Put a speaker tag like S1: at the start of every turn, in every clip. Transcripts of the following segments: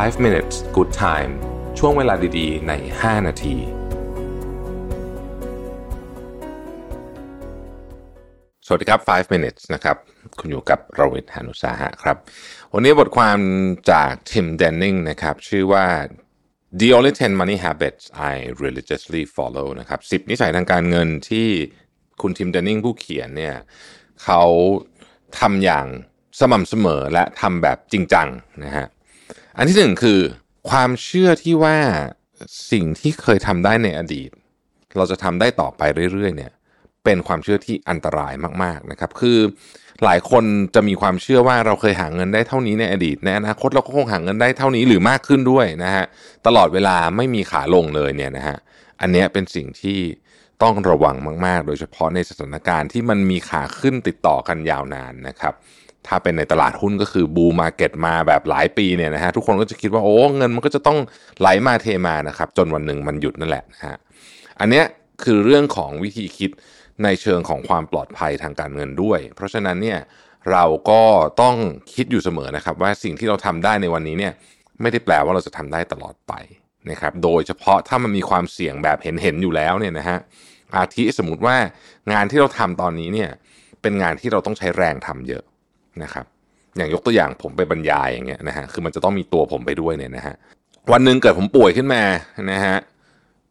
S1: 5 minutes good time ช่วงเวลาดีๆ ใน 5 นาที สวัสดีครับ 5 minutes นะครับ คุณอยู่กับรวิทหานุสาหะครับ วันนี้บทความจากทิมเดนนิงนะครับ ชื่อว่า The only 10 money habits I religiously follow นะครับ 10 นิสัยทางการเงินที่คุณทิมเดนนิงผู้เขียนเนี่ยเขาทำอย่างสม่ำเสมอและทำแบบจริงจังนะฮะ อันที่หนึ่งคือ ความเชื่อที่ว่าสิ่งที่เคยทำได้ในอดีต เราจะทำได้ต่อไปเรื่อยๆเนี่ยเป็นความเชื่อที่อันตรายมากๆนะครับ คือหลายคนจะมีความเชื่อว่าเราเคยหาเงินได้เท่านี้ในอดีตในอนาคตเราก็คงหาเงินได้เท่านี้หรือมากขึ้นด้วยนะฮะตลอดเวลาไม่มีขาลงเลยเนี่ยนะฮะอันนี้เป็นสิ่งที่ต้องระวังมาก ๆ โดยเฉพาะในสถานการณ์ที่มันมีขาขึ้นติดต่อกันยาวนานนะครับ ถ้าเป็นในตลาดหุ้นก็คือบูมาเก็ตมาแบบหลายปีเนี่ยนะฮะทุกคนก็จะคิดว่าโอ้เงินมันก็จะต้องไหลมาเทมานะครับ จนวันหนึ่งมันหยุดนั่นแหละนะฮะอันเนี้ยคือเรื่องของวิธีคิดในเชิงของความปลอดภัยทางการเงินด้วย เพราะฉะนั้นเนี่ยเราก็ต้องคิดอยู่เสมอนะครับ ว่าสิ่งที่เราทำได้ในวันนี้เนี่ยไม่ได้แปลว่าเราจะทำได้ตลอดไปนะครับโดยเฉพาะถ้ามันมีความเสี่ยงแบบเห็นเห็นอยู่แล้วเนี่ยนะฮะอาทิสมมติว่างานที่เราทำตอนนี้เนี่ยเป็นงานที่เราต้องใช้แรงทำเยอะ นะครับ อย่างยกตัวอย่างผมไปบรรยายอย่างเงี้ยนะฮะคือมันจะต้องมีตัวผมไปด้วยเนี่ยนะฮะวันหนึ่งเกิดผมป่วยขึ้นมานะฮะ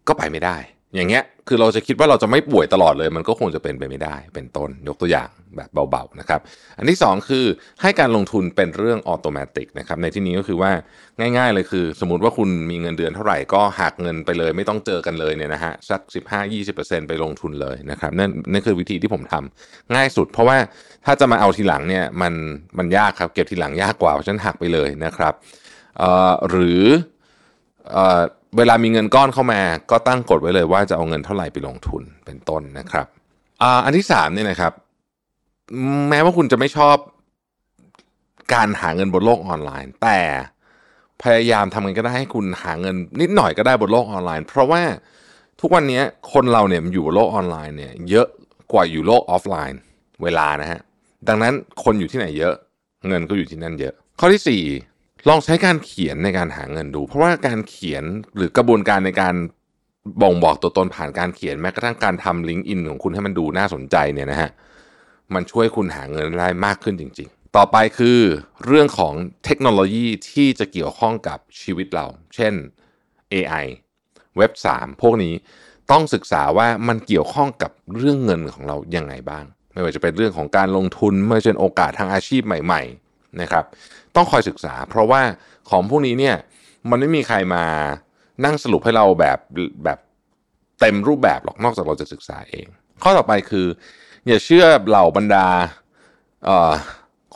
S1: ก็ไปไม่ได้ อย่างเงี้ยคือเราจะคิดว่าเราจะไม่ป่วยตลอดเลย มันก็คงจะเป็นไปไม่ได้ เป็นต้นยกตัวอย่างแบบเบาๆนะครับ อันที่ 2 คือให้การลงทุนเป็นเรื่องอัตโนมัตินะครับในที่นี้ก็คือว่าง่าย ๆ เลยคือ สมมติว่าคุณมีเงินเดือนเท่าไหร่ก็หักเงินไปเลย ไม่ต้องเจอกันเลยเนี่ยนะฮะสัก 15-20%ไปลงทุนเลยนะครับนั่นนั่นคือวิธีที่ผมทำง่ายสุด เพราะว่าถ้าจะมาเอาทีหลังเนี่ยมันมันยากครับเก็บทีหลังยากกว่าเพราะฉะนั้นหักไปเลยนะครับเอ่อหรือ เวลามีเงินก้อนเข้ามา ก็ตั้งกฎไว้เลยว่าจะเอาเงินเท่าไหร่ไปลงทุนเป็นต้นนะครับอันที่สามเนี่ยนะครับ แม้ว่าคุณจะไม่ชอบการหาเงินบนโลกออนไลน์ แต่พยายามทำกันก็ได้ให้คุณหาเงินนิดหน่อยก็ได้บนโลกออนไลน์ เพราะว่าทุกวันนี้คนเราเนี่ยมันอยู่บนโลกออนไลน์เนี่ยเยอะกว่าอยู่โลกออฟไลน์เวลานะฮะดังนั้นคนอยู่ที่ไหนเยอะ เงินก็อยู่ที่นั่นเยอะ ข้อที่สี่ ลองใช้การเขียนในการหาเงินดู เพราะว่าการเขียนหรือกระบวนการในการบ่งบอกตัวตนผ่านการเขียนแม้กระทั่งการทำลิงก์อินของคุณให้มันดูน่าสนใจเนี่ยนะฮะมันช่วยคุณหาเงินได้มากขึ้นจริง ๆ ต่อไปคือเรื่องของเทคโนโลยีที่จะเกี่ยวข้องกับชีวิตเรา เช่น AI เว็บ 3 พวกนี้ต้องศึกษาว่ามันเกี่ยวข้องกับเรื่องเงินของเรายังไงบ้าง ไม่ว่าจะเป็นเรื่องของการลงทุนไม่ว่าจะเป็นโอกาสทางอาชีพใหม่ ๆ นะครับ ต้องคอยศึกษา เพราะว่าของพวกนี้เนี่ยมันไม่มีใครมานั่งสรุปให้เราแบบแบบเต็มรูปแบบหรอกนอกจากเราจะศึกษาเอง ข้อต่อไปคือ อย่าเชื่อเหล่าบรรดา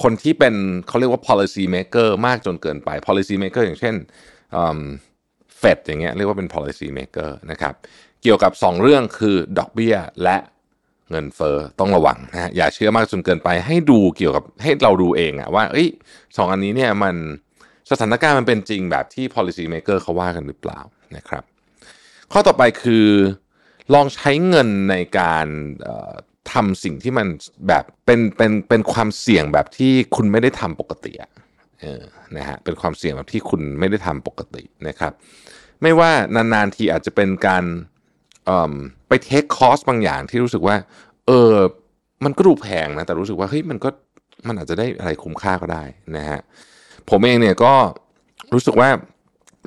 S1: คนที่เป็นเขาเรียกว่า policy maker มากจนเกินไป policy maker อย่างเช่นเฟดอย่างเงี้ยเรียกว่าเป็น policy maker นะครับ เกี่ยวกับ 2 เรื่องคือดอกเบี้ยและ เงินเฟอ้อต้องระวังนะฮะอย่าเชื่อมากจนเกินไปให้ดูเกี่ยวกับให้เราดูเองอะว่าเอ้ยสองอันนี้เนี่ยมันสถานการณ์มันเป็นจริงแบบที่ policy maker เขาว่ากันหรือเปล่านะครับ ข้อต่อไปคือลองใช้เงินในการทำสิ่งที่มันแบบเป็นเป็นเป็นความเสี่ยงแบบที่คุณไม่ได้ทำปกตินะฮะเป็นความเสี่ยงแบบที่คุณไม่ได้ทำปกตินะครับ ไม่ว่านานๆทีอาจจะเป็นการ ไปเทคคอร์สบางอย่างที่รู้สึกว่า เออมันก็ดูแพงนะ แต่รู้สึกว่าเฮ้ยมันก็มันอาจจะได้อะไรคุ้มค่าก็ได้นะฮะผมเองเนี่ยก็รู้สึกว่า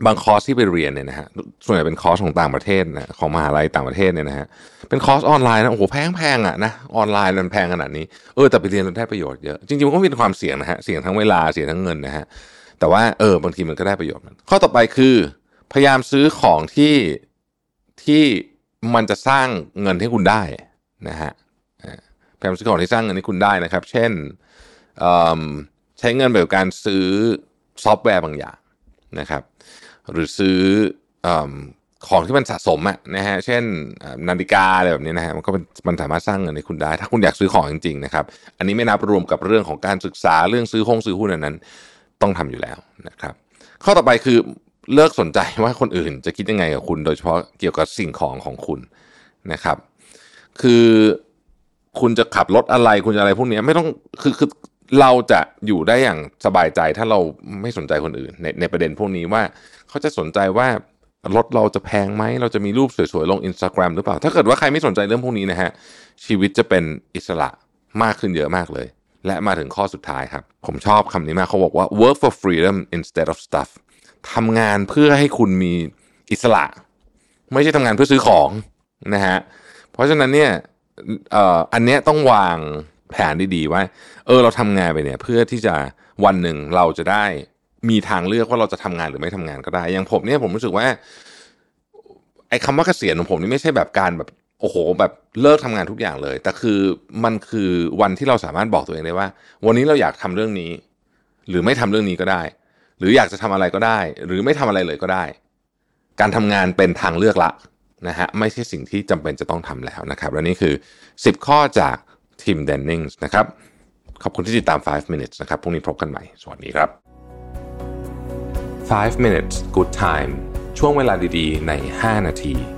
S1: บางคอร์สที่ไปเรียนเนี่ยนะฮะส่วนใหญ่เป็นคอร์สของต่างประเทศนะของมหาลัยต่างประเทศเนี่ยนะฮะเป็นคอร์สออนไลน์นะโอ้โหแพงแพงอะนะออนไลน์มันแพงขนาดนี้เออแต่ไปเรียนเราได้ประโยชน์เยอะจริงๆมันก็มีความเสี่ยงนะฮะเสี่ยงทั้งเวลาเสี่ยงทั้งเงินนะฮะแต่ว่าเออบางทีมันก็ได้ประโยชน์ข้อต่อไปคือ พยายามซื้อของที่ที่ มันจะสร้างเงินให้คุณได้นะฮะพยายามซื้อของที่สร้างเงินให้คุณได้นะครับ เช่นใช้เงินแบบการซื้อซอฟต์แวร์บางอย่างนะครับ หรือซื้อของที่มันสะสมอะนะฮะเช่นนาฬิกาอะไรแบบนี้นะฮะมันก็มันสามารถสร้างเงินให้คุณได้ ถ้าคุณอยากซื้อของจริงๆนะครับ อันนี้ไม่นับรวมกับเรื่องของการศึกษาเรื่องซื้อห้องซื้อหุ้นนั้น ต้องทำอยู่แล้วนะครับ ข้อต่อไปคือ เลิกสนใจว่าคนอื่นจะคิดยังไงกับคุณ โดยเฉพาะเกี่ยวกับสิ่งของของคุณนะครับ คือคุณจะขับรถอะไรคุณจะอะไรพวกนี้ไม่ต้องคือคือเราจะอยู่ได้อย่างสบายใจถ้าเราไม่สนใจคนอื่น ในในประเด็นพวกนี้ว่าเขาจะสนใจว่ารถเราจะแพงไหม เราจะมีรูปสวยๆ ลง Instagram หรือเปล่า ถ้าเกิดว่าใครไม่สนใจเรื่องพวกนี้นะฮะ ชีวิตจะเป็นอิสระมากขึ้นเยอะมากเลย และมาถึงข้อสุดท้ายครับ ผมชอบคำนี้มากเขาบอกว่า work for freedom instead of stuff ทำงานเพื่อให้คุณมีอิสระ ไม่ใช่ทำงานเพื่อซื้อของนะฮะเพราะฉะนั้นเนี่ยอันเนี้ยต้องวางแผนดีๆว่า เออเราทำงานไปเนี่ยเพื่อที่จะวันหนึ่งเราจะได้มีทางเลือกว่าเราจะทำงานหรือไม่ทำงานก็ได้ อย่างผมเนี่ยผมรู้สึกว่าไอ้คำว่าเกษียณของผมนี่ไม่ใช่แบบการแบบโอ้โห แบบเลิกทำงานทุกอย่างเลย แต่คือมันคือวันที่เราสามารถบอกตัวเองได้ว่า วันนี้เราอยากทำเรื่องนี้ หรือไม่ทำเรื่องนี้ก็ได้ หรืออยากจะทำอะไรก็ได้ หรือไม่ทำอะไรเลยก็ได้ การทำงานเป็นทางเลือกละนะฮะไม่ใช่สิ่งที่จำเป็นจะต้องทำแล้วนะครับ และนี่คือ 10 ข้อจากทีมเดนนิงส์นะครับ ขอบคุณที่ติดตาม 5 minutes นะครับพรุ่งนี้พบกันใหม่ สวัสดีครับ 5 minutes good time ช่วงเวลาดีๆ ใน 5 นาที